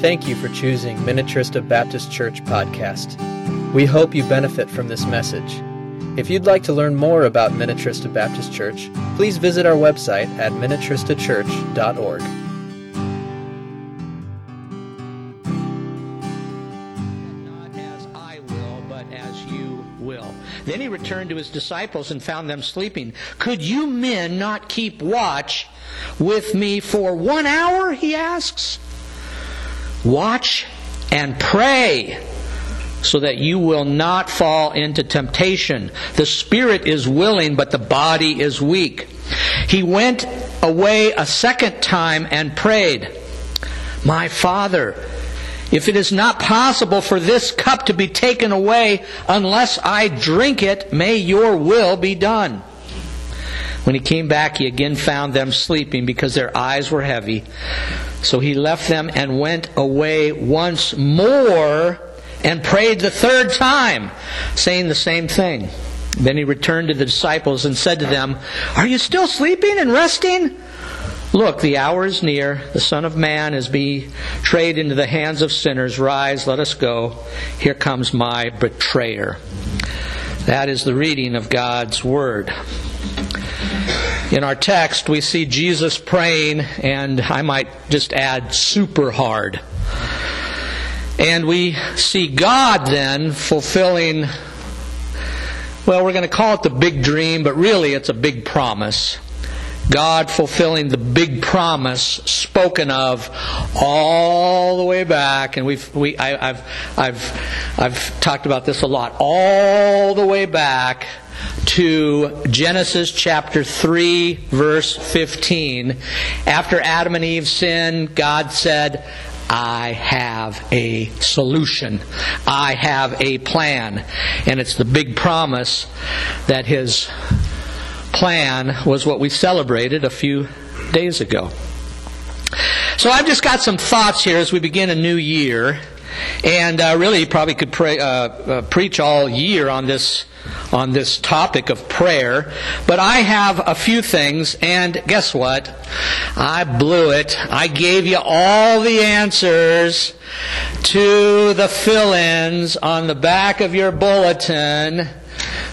Thank you for choosing Minnetrista Baptist Church podcast. We hope you benefit from this message. If you'd like to learn more about Minnetrista Baptist Church, please visit our website at minnetristachurch.org. Not as I will, but as you will. Then he returned to his disciples and found them sleeping. Could you men not keep watch with me for one hour? He asks. Watch and pray so that you will not fall into temptation. The spirit is willing, but the body is weak. He went away a second time and prayed, My Father, if it is not possible for this cup to be taken away unless I drink it, may your will be done. When he came back, he again found them sleeping because their eyes were heavy. So he left them and went away once more and prayed the third time, saying the same thing. Then he returned to the disciples and said to them, Are you still sleeping and resting? Look, the hour is near. The Son of Man is betrayed into the hands of sinners. Rise, let us go. Here comes my betrayer. That is the reading of God's Word. In our text, we see Jesus praying, and I might just add super hard. And we see God then fulfilling, well, we're going to call it the big dream, but really it's a big promise. God fulfilling the big promise spoken of all the way back, and we've we I, have I've I've talked about this a lot. All the way back to Genesis chapter 3 verse 15. After Adam and Eve sinned, God said, I have a solution. I have a plan. And it's the big promise that his plan was what we celebrated a few days ago. So I've just got some thoughts here as we begin a new year. And uh, really, probably could pray, uh, uh, preach all year on this on this topic of prayer. But I have a few things, and guess what? I blew it. I gave you all the answers to the fill-ins on the back of your bulletin.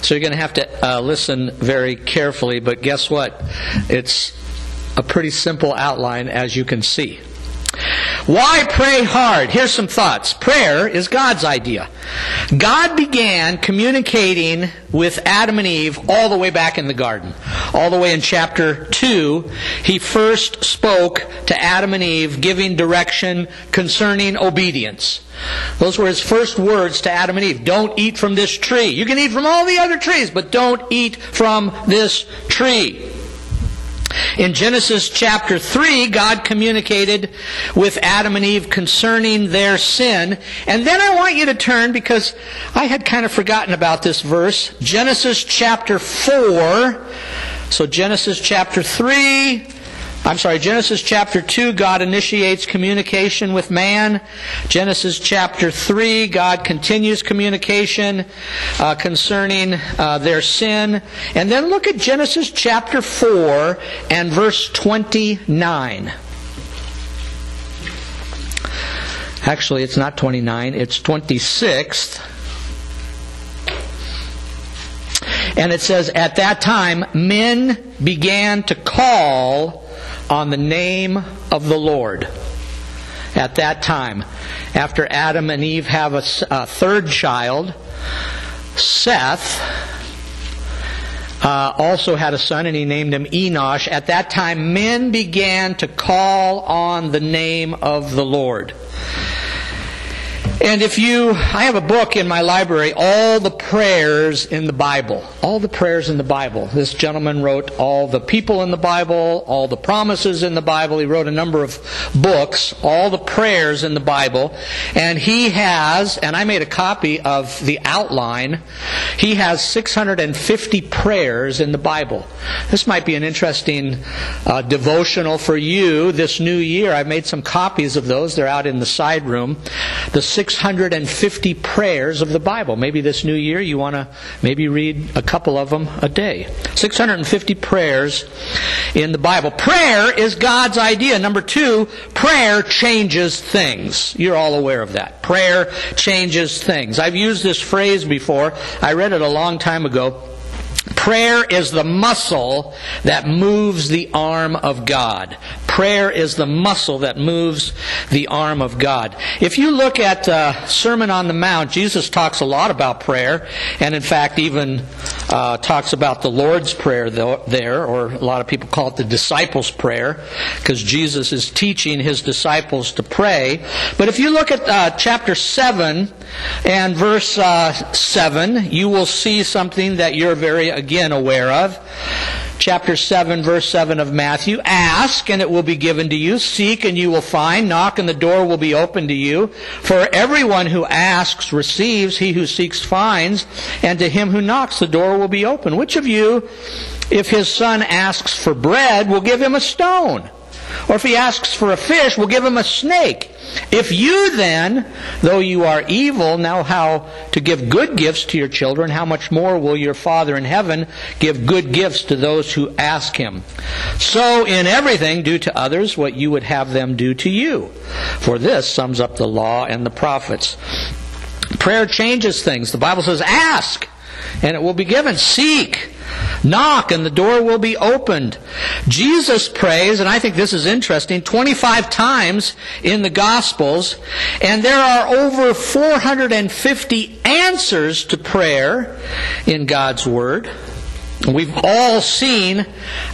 So you're going to have to uh, listen very carefully. But guess what? It's a pretty simple outline, as you can see. Why pray hard? Here's some thoughts. Prayer is God's idea. God began communicating with Adam and Eve all the way back in the garden. All the way in chapter 2, he first spoke to Adam and Eve, giving direction concerning obedience. Those were his first words to Adam and Eve. Don't eat from this tree. You can eat from all the other trees, but don't eat from this tree. In Genesis chapter 3, God communicated with Adam and Eve concerning their sin. And then I want you to turn, because I had kind of forgotten about this verse, Genesis chapter 4. So Genesis chapter 3, I'm sorry, Genesis chapter 2, God initiates communication with man. Genesis chapter 3, God continues communication uh, concerning uh, their sin. And then look at Genesis chapter 4 and verse 29. Actually, it's not 29, it's 26. And it says, At that time, men began to call on the name of the Lord. At that time, after Adam and Eve have a, a third child, Seth uh, also had a son and he named him Enosh. At that time, men began to call on the name of the Lord. And if you, I have a book in my library, All the Prayers in the Bible. All the prayers in the Bible. This gentleman wrote all the people in the Bible, all the promises in the Bible. He wrote a number of books, all the prayers in the Bible. And he has, and I made a copy of the outline, he has 650 prayers in the Bible. This might be an interesting uh, devotional for you this new year. I've made some copies of those. They're out in the side room. The 650 prayers of the Bible. Maybe this new year you want to maybe read a couple of them a day. 650 prayers in the Bible. Prayer is God's idea. Number two, prayer changes things. You're all aware of that. Prayer changes things. I've used this phrase before. I read it a long time ago. Prayer is the muscle that moves the arm of God. Prayer is the muscle that moves the arm of God. If you look at uh, Sermon on the Mount, Jesus talks a lot about prayer, and in fact, even uh, talks about the Lord's Prayer there, or a lot of people call it the disciples' prayer, because Jesus is teaching his disciples to pray. But if you look at uh, chapter 7 and verse uh, 7, you will see something that you're very, again, aware of chapter 7, verse 7 of Matthew. Ask, and it will be given to you. Seek, and you will find. Knock, and the door will be opened to you. For everyone who asks receives. He who seeks finds. And to him who knocks, the door will be open. Which of you, if his son asks for bread, will give him a stone? Or if he asks for a fish, will give him a snake? If you then, though you are evil, know how to give good gifts to your children, how much more will your Father in heaven give good gifts to those who ask him? So in everything do to others what you would have them do to you. For this sums up the law and the prophets. Prayer changes things. The Bible says, ask, and it will be given. Seek Knock and the door will be opened. Jesus prays, and I think this is interesting, 25 times in the Gospels, and there are over 450 answers to prayer in God's Word. We've all seen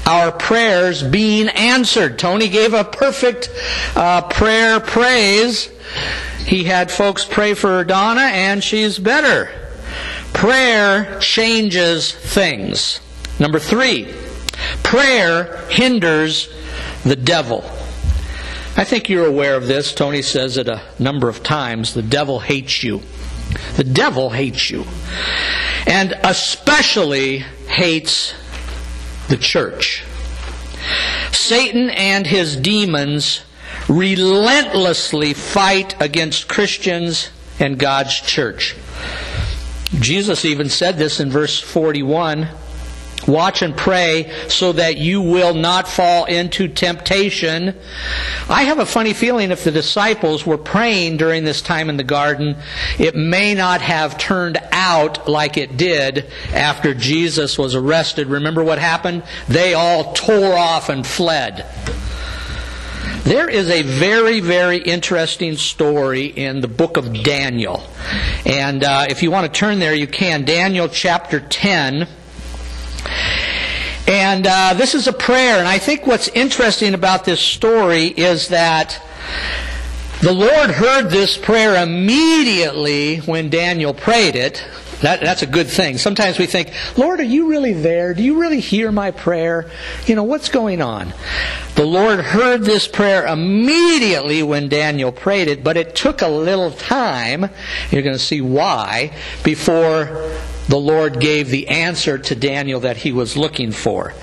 our prayers being answered. Tony gave a perfect uh, prayer praise. He had folks pray for Donna, and she's better. Prayer changes things. Number three, prayer hinders the devil. I think you're aware of this. Tony says it a number of times. The devil hates you. The devil hates you. And especially hates the church. Satan and his demons relentlessly fight against Christians and God's church. Jesus even said this in verse 41 Watch and pray so that you will not fall into temptation. I have a funny feeling if the disciples were praying during this time in the garden, it may not have turned out like it did after Jesus was arrested. Remember what happened? They all tore off and fled. There is a very, very interesting story in the book of Daniel. And uh, if you want to turn there, you can. Daniel chapter 10. And uh, this is a prayer. And I think what's interesting about this story is that the Lord heard this prayer immediately when Daniel prayed it. That, that's a good thing. Sometimes we think, Lord, are you really there? Do you really hear my prayer? You know, what's going on? The Lord heard this prayer immediately when Daniel prayed it, but it took a little time, you're going to see why, before the Lord gave the answer to Daniel that he was looking for.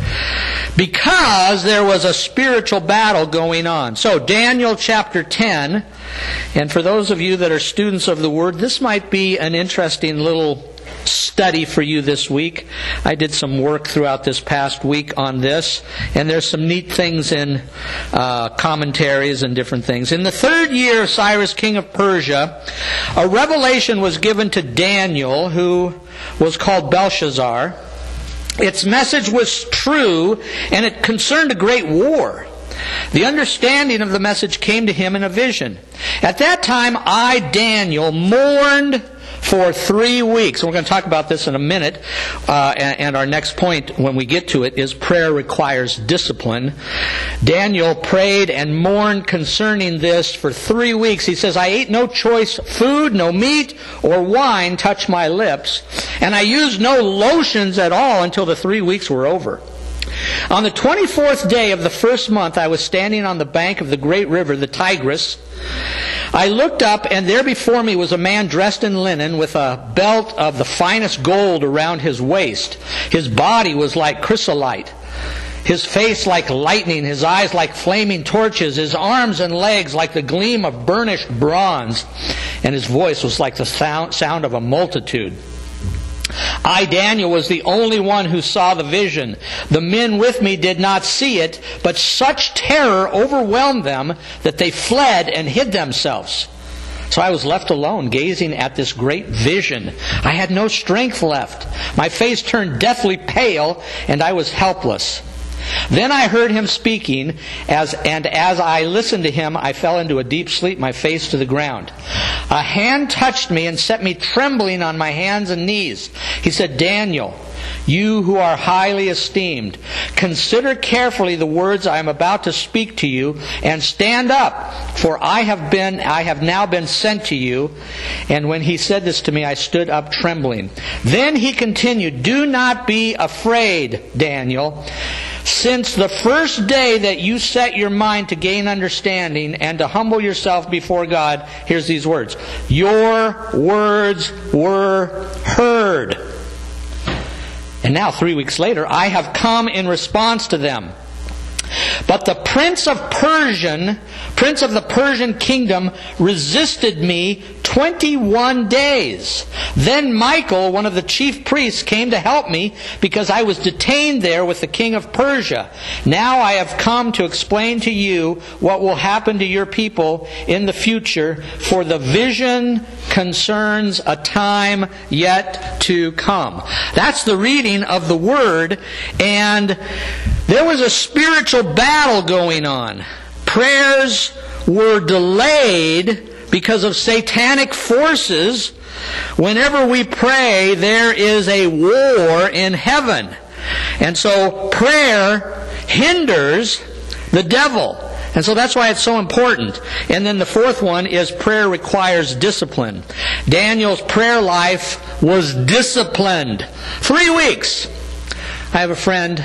Because there was a spiritual battle going on. So, Daniel chapter 10, and for those of you that are students of the Word, this might be an interesting little study for you this week. I did some work throughout this past week on this, and there's some neat things in uh, commentaries and different things. In the third year of Cyrus, king of Persia, a revelation was given to Daniel, who was called Belshazzar. Its message was true, and it concerned a great war. The understanding of the message came to him in a vision. At that time, I, Daniel, mourned for three weeks. We're going to talk about this in a minute. Uh, and, and, our next point, when we get to it, is prayer requires discipline. Daniel prayed and mourned concerning this for three weeks. He says, I ate no choice food, no meat or wine touched my lips, and I used no lotions at all until the three weeks were over. On the 24th day of the first month, I was standing on the bank of the great river, the Tigris. I looked up, and there before me was a man dressed in linen with a belt of the finest gold around his waist. His body was like chrysolite, his face like lightning, his eyes like flaming torches, his arms and legs like the gleam of burnished bronze, and his voice was like the sound of a multitude. I, Daniel, was the only one who saw the vision. The men with me did not see it, but such terror overwhelmed them that they fled and hid themselves. So I was left alone, gazing at this great vision. I had no strength left. My face turned deathly pale, and I was helpless. Then I heard him speaking, as, and as I listened to him, I fell into a deep sleep, my face to the ground. A hand touched me and set me trembling on my hands and knees. He said, Daniel, you who are highly esteemed, consider carefully the words I am about to speak to you, and stand up, for I have been, I have now been sent to you. And when he said this to me, I stood up trembling. Then he continued, Do not be afraid, Daniel. Since the first day that you set your mind to gain understanding and to humble yourself before God, here's these words Your words were heard. And now, three weeks later, I have come in response to them. But the prince of Persian, prince of the Persian kingdom, resisted me 21 days. Then Michael, one of the chief priests, came to help me because I was detained there with the king of Persia. Now I have come to explain to you what will happen to your people in the future, for the vision concerns a time yet to come. That's the reading of the word, and there was a spiritual battle going on. Prayers were delayed because of satanic forces. Whenever we pray, there is a war in heaven. And so prayer hinders the devil. And so that's why it's so important. And then the fourth one is prayer requires discipline. Daniel's prayer life was disciplined. Three weeks. I have a friend,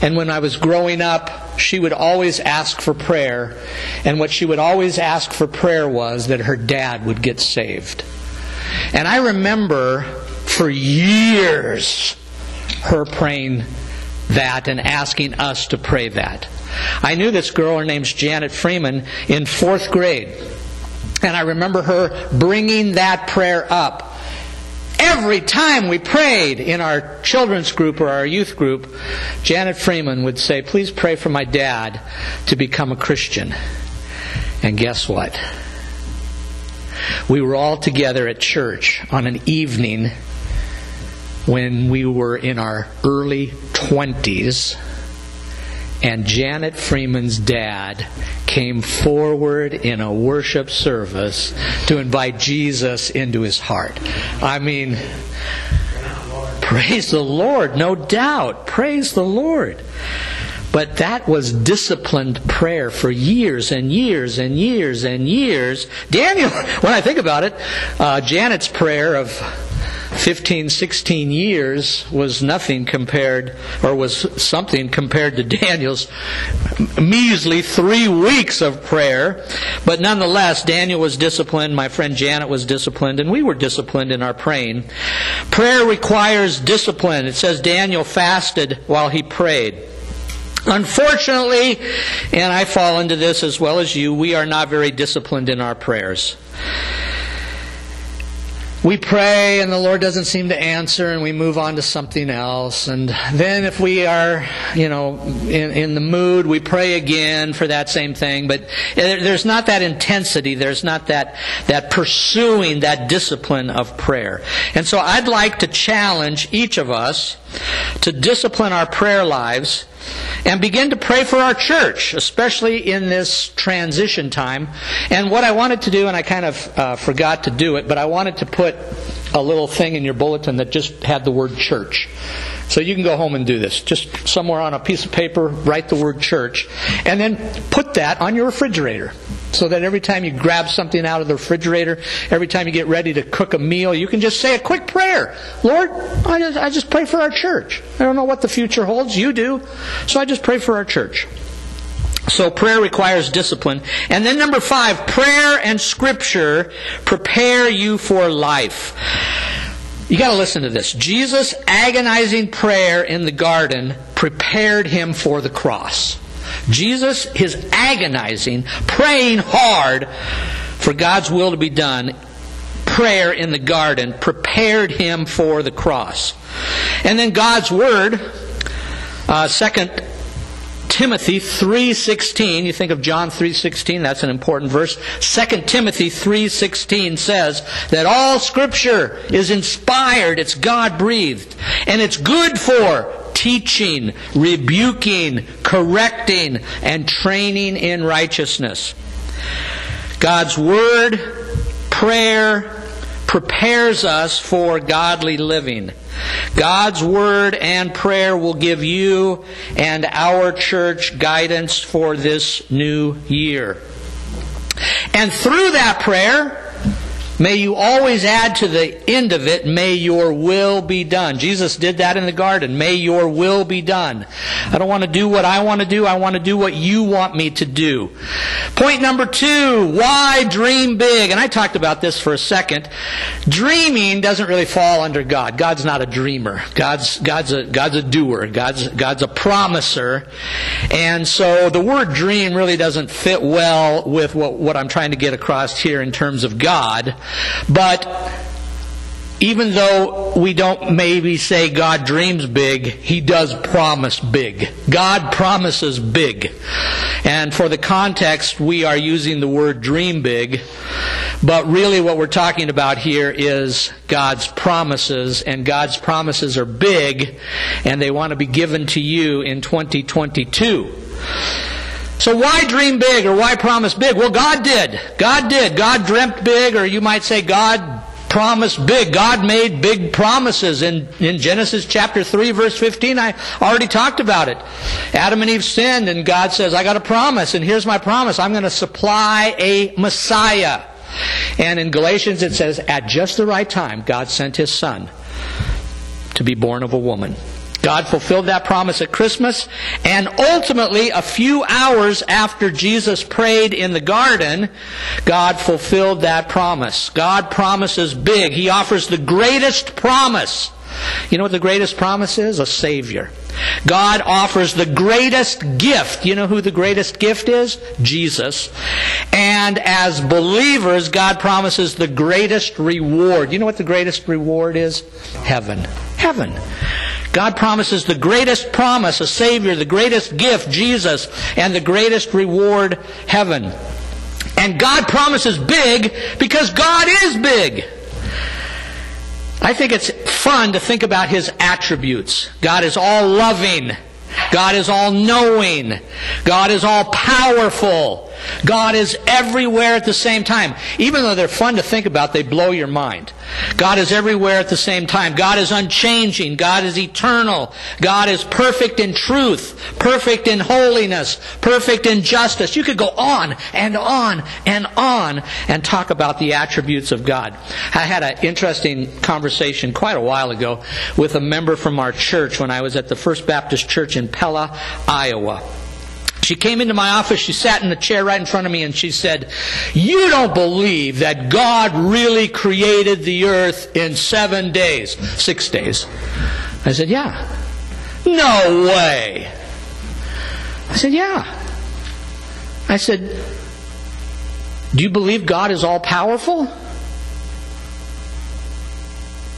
and when I was growing up, she would always ask for prayer. And what she would always ask for prayer was that her dad would get saved. And I remember for years her praying that and asking us to pray that. I knew this girl, her name's Janet Freeman, in fourth grade. And I remember her bringing that prayer up. Every time we prayed in our children's group or our youth group, Janet Freeman would say, Please pray for my dad to become a Christian. And guess what? We were all together at church on an evening when we were in our early 20s and Janet Freeman's dad came forward in a worship service to invite Jesus into his heart. I mean, praise the Lord, no doubt. Praise the Lord. But that was disciplined prayer for years and years and years and years. Daniel, when I think about it, uh, Janet's prayer of 15, 16 years was nothing compared, or was something compared to Daniel's measly three weeks of prayer. But nonetheless, Daniel was disciplined, my friend Janet was disciplined, and we were disciplined in our praying. Prayer requires discipline. It says Daniel fasted while he prayed. Unfortunately, and I fall into this as well as you, we are not very disciplined in our prayers we pray and the Lord doesn't seem to answer and we move on to something else. And then if we are, you know, in, in, the mood, we pray again for that same thing. But there's not that intensity. There's not that, that pursuing, that discipline of prayer. And so I'd like to challenge each of us to discipline our prayer lives and begin to pray for our church, especially in this transition time. And what I wanted to do, and I kind of uh, forgot to do it, but I wanted to put a little thing in your bulletin that just had the word church. So you can go home and do this. Just somewhere on a piece of paper, write the word church, and then put that on your refrigerator. So that every time you grab something out of the refrigerator, every time you get ready to cook a meal, you can just say a quick prayer. Lord, I just, I just pray for our church. I don't know what the future holds. You do. So I just pray for our church. So prayer requires discipline. And then number five, prayer and scripture prepare you for life. You got to listen to this. Jesus' agonizing prayer in the garden prepared him for the cross. Jesus, his agonizing, praying hard for God's will to be done, prayer in the garden prepared him for the cross. And then God's word, uh, second Timothy 3:16, you think of John 3:16, that's an important verse. 2 Timothy 3:16 says that all scripture is inspired, it's God-breathed, and it's good for teaching, rebuking, correcting, and training in righteousness. God's word, prayer, prepares us for godly living. God's Word and prayer will give you and our church guidance for this new year. And through that prayer, May you always add to the end of it, may your will be done. Jesus did that in the garden. May your will be done. I don't want to do what I want to do. I want to do what you want me to do. Point number two, why dream big? And I talked about this for a second. Dreaming doesn't really fall under God. God's not a dreamer. God's, God's a, God's a doer. God's, God's a promiser. And so the word dream really doesn't fit well with what, what I'm trying to get across here in terms of God. But even though we don't maybe say God dreams big, He does promise big. God promises big. And for the context, we are using the word dream big. But really what we're talking about here is God's promises, and God's promises are big, and they want to be given to you in 2022. So why dream big or why promise big? Well, God did. God did. God dreamt big, or you might say God promised big. God made big promises. In, in Genesis chapter 3, verse 15, I already talked about it. Adam and Eve sinned, and God says, I got a promise, and here's my promise. I'm going to supply a Messiah. And in Galatians it says, at just the right time, God sent his son to be born of a woman. God fulfilled that promise at Christmas, and ultimately, a few hours after Jesus prayed in the garden, God fulfilled that promise. God promises big. He offers the greatest promise. You know what the greatest promise is? A Savior. God offers the greatest gift. You know who the greatest gift is? Jesus. And as believers, God promises the greatest reward. You know what the greatest reward is? Heaven. Heaven. God promises the greatest promise, a Savior, the greatest gift, Jesus, and the greatest reward, heaven. And God promises big because God is big. I think it's fun to think about His attributes. God is all loving. God is all knowing. God is all powerful. God is everywhere at the same time. Even though they're fun to think about, they blow your mind. God is everywhere at the same time. God is unchanging. God is eternal. God is perfect in truth, perfect in holiness, perfect in justice. You could go on and on and on and talk about the attributes of God. I had an interesting conversation quite a while ago with a member from our church when I was at the First Baptist Church in Pella, Iowa. She came into my office, she sat in the chair right in front of me, and she said, You don't believe that God really created the earth in seven days, six days. I said, Yeah. No way. I said, Yeah. I said, Do you believe God is all powerful?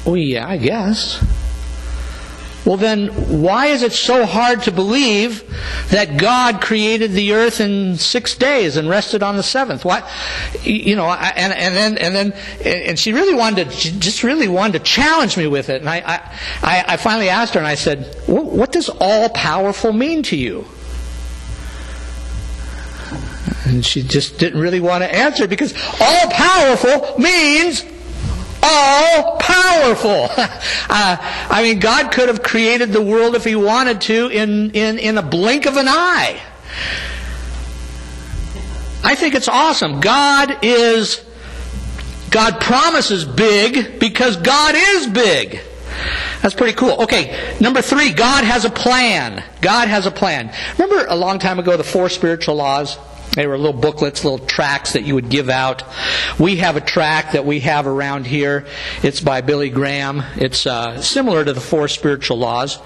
Oh, yeah, I guess. Well, then, why is it so hard to believe that God created the earth in six days and rested on the seventh? Why, you know, and, and then, and then, and she really wanted to, just really wanted to challenge me with it. And I, I, I finally asked her and I said, what does all powerful mean to you? And she just didn't really want to answer because all powerful means all powerful. uh, I mean, God could have created the world if He wanted to in, in, in a blink of an eye. I think it's awesome. God is, God promises big because God is big. That's pretty cool. Okay, number three, God has a plan. God has a plan. Remember a long time ago the four spiritual laws? They were little booklets, little tracts that you would give out. We have a tract that we have around here. It's by Billy Graham. It's uh, similar to the four spiritual laws.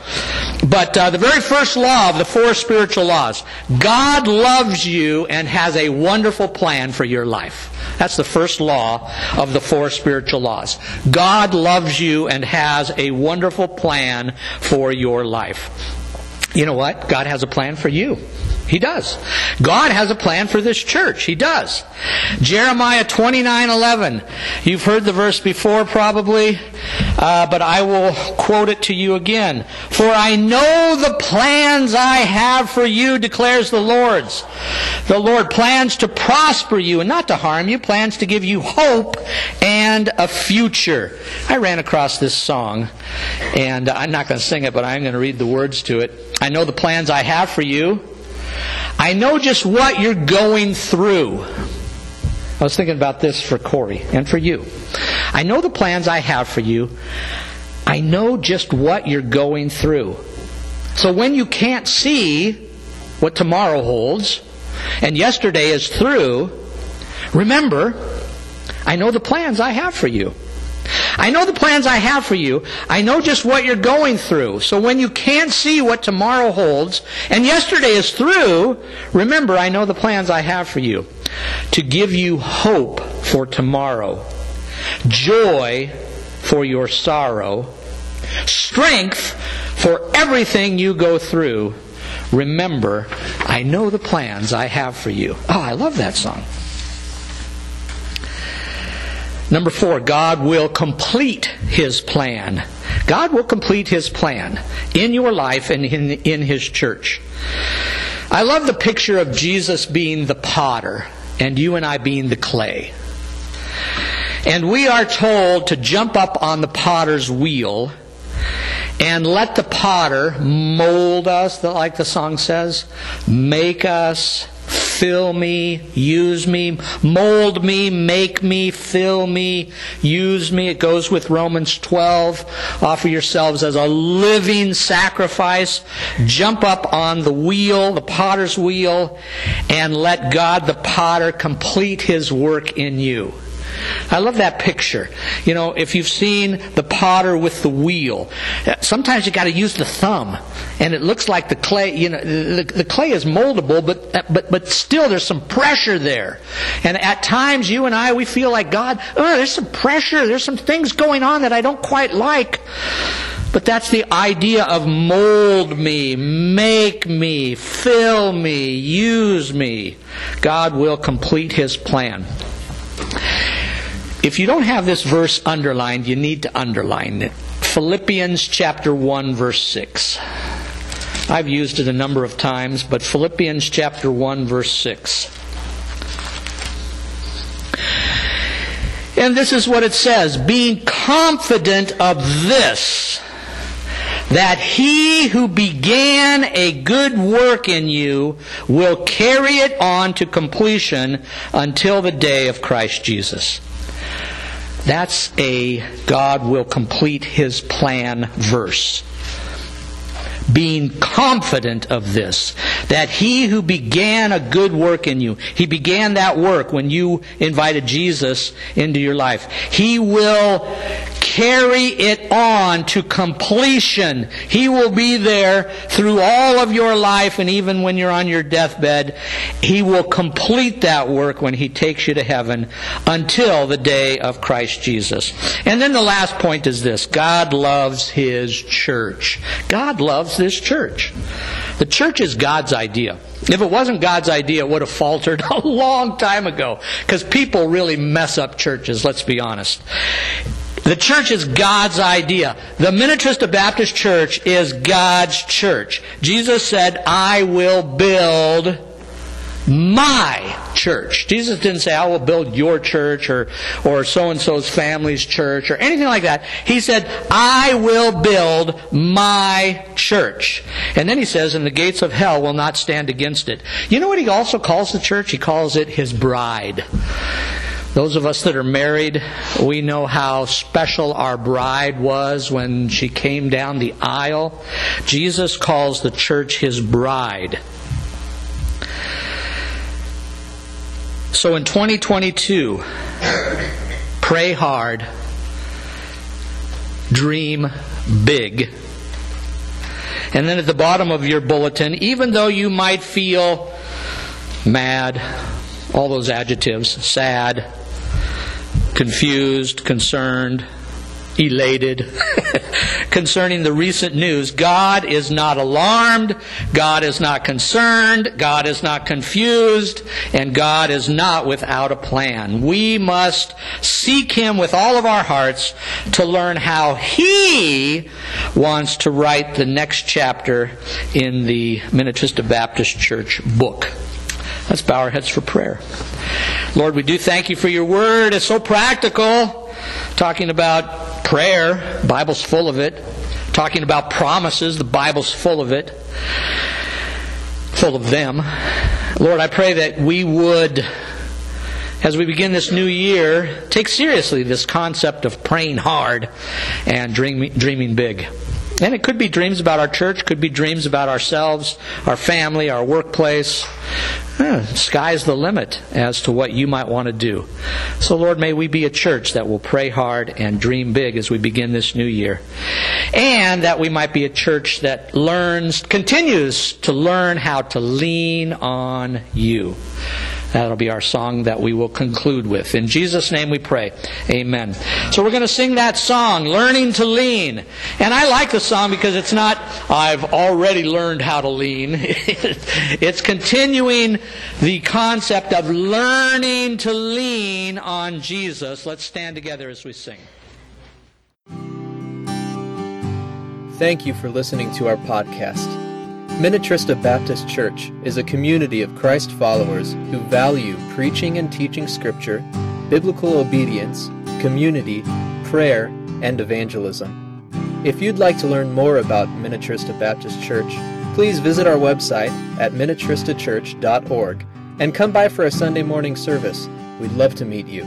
But uh, the very first law of the four spiritual laws God loves you and has a wonderful plan for your life. That's the first law of the four spiritual laws. God loves you and has a wonderful plan for your life. You know what? God has a plan for you. He does. God has a plan for this church. He does. Jeremiah 29:11. You've heard the verse before probably, uh, but I will quote it to you again. For I know the plans I have for you, declares the Lord. The Lord plans to prosper you and not to harm you, plans to give you hope and a future. I ran across this song, and I'm not going to sing it, but I'm going to read the words to it. I know the plans I have for you I know just what you're going through. I was thinking about this for Corey and for you. I know the plans I have for you. I know just what you're going through. So when you can't see what tomorrow holds, and yesterday is through, remember, I know the plans I have for you. I know the plans I have for you. I know just what you're going through. So when you can't see what tomorrow holds, and yesterday is through, remember, I know the plans I have for you. To give you hope for tomorrow, joy for your sorrow, strength for everything you go through. Remember, I know the plans I have for you. Oh, I love that song. Number four, God will complete His plan. God will complete His plan in your life and in, in His church. I love the picture of Jesus being the potter and you and I being the clay. And we are told to jump up on the potter's wheel and let the potter mold us, like the song says, make us, fill me, use me, mold me, make me, fill me, use me. It goes with Romans 12. Offer yourselves as a living sacrifice. Jump up on the wheel, the potter's wheel, and let God the potter complete his work in you. I love that picture. You know, if you've seen the potter with the wheel, sometimes you got to use the thumb, and it looks like the clay. You know, the, the clay is moldable, but but but still, there's some pressure there. And at times, you and I, we feel like God. Oh, there's some pressure. There's some things going on that I don't quite like. But that's the idea of mold me, make me, fill me, use me. God will complete His plan. If you don't have this verse underlined, you need to underline it. Philippians chapter 1 verse 6. I've used it a number of times, but Philippians chapter 1 verse 6. And this is what it says, being confident of this, that he who began a good work in you will carry it on to completion until the day of Christ Jesus. That's a God will complete his plan verse. Being confident of this, that he who began a good work in you, he began that work when you invited Jesus into your life. He will carry it on to completion. He will be there through all of your life and even when you're on your deathbed. He will complete that work when He takes you to heaven until the day of Christ Jesus. And then the last point is this. God loves His church. God loves this church. The church is God's idea. If it wasn't God's idea, it would have faltered a long time ago. Because people really mess up churches, let's be honest. The church is God's idea. The Minnetrista Baptist Church is God's church. Jesus said, I will build my church. Jesus didn't say, I will build your church or, or so and so's family's church or anything like that. He said, I will build my church. And then he says, and the gates of hell will not stand against it. You know what he also calls the church? He calls it his bride. Those of us that are married, we know how special our bride was when she came down the aisle. Jesus calls the church his bride. So in 2022, pray hard, dream big. And then at the bottom of your bulletin, even though you might feel mad, all those adjectives, sad, confused, concerned, elated concerning the recent news. God is not alarmed, God is not concerned, God is not confused, and God is not without a plan. We must seek Him with all of our hearts to learn how He wants to write the next chapter in the Minnetrista Baptist Church book. Let's bow our heads for prayer. Lord, we do thank you for your word. It's so practical. Talking about prayer, Bible's full of it. Talking about promises, the Bible's full of it. Full of them. Lord, I pray that we would as we begin this new year, take seriously this concept of praying hard and dreaming, dreaming big. And it could be dreams about our church, could be dreams about ourselves, our family, our workplace. Eh, sky's the limit as to what you might want to do. So, Lord, may we be a church that will pray hard and dream big as we begin this new year. And that we might be a church that learns, continues to learn how to lean on you. That'll be our song that we will conclude with. In Jesus' name we pray. Amen. So we're going to sing that song, Learning to Lean. And I like the song because it's not, I've already learned how to lean. it's continuing the concept of learning to lean on Jesus. Let's stand together as we sing. Thank you for listening to our podcast. Minnetrista Baptist Church is a community of Christ followers who value preaching and teaching Scripture, biblical obedience, community, prayer, and evangelism. If you'd like to learn more about Minnetrista Baptist Church, please visit our website at minnetristachurch.org and come by for a Sunday morning service. We'd love to meet you.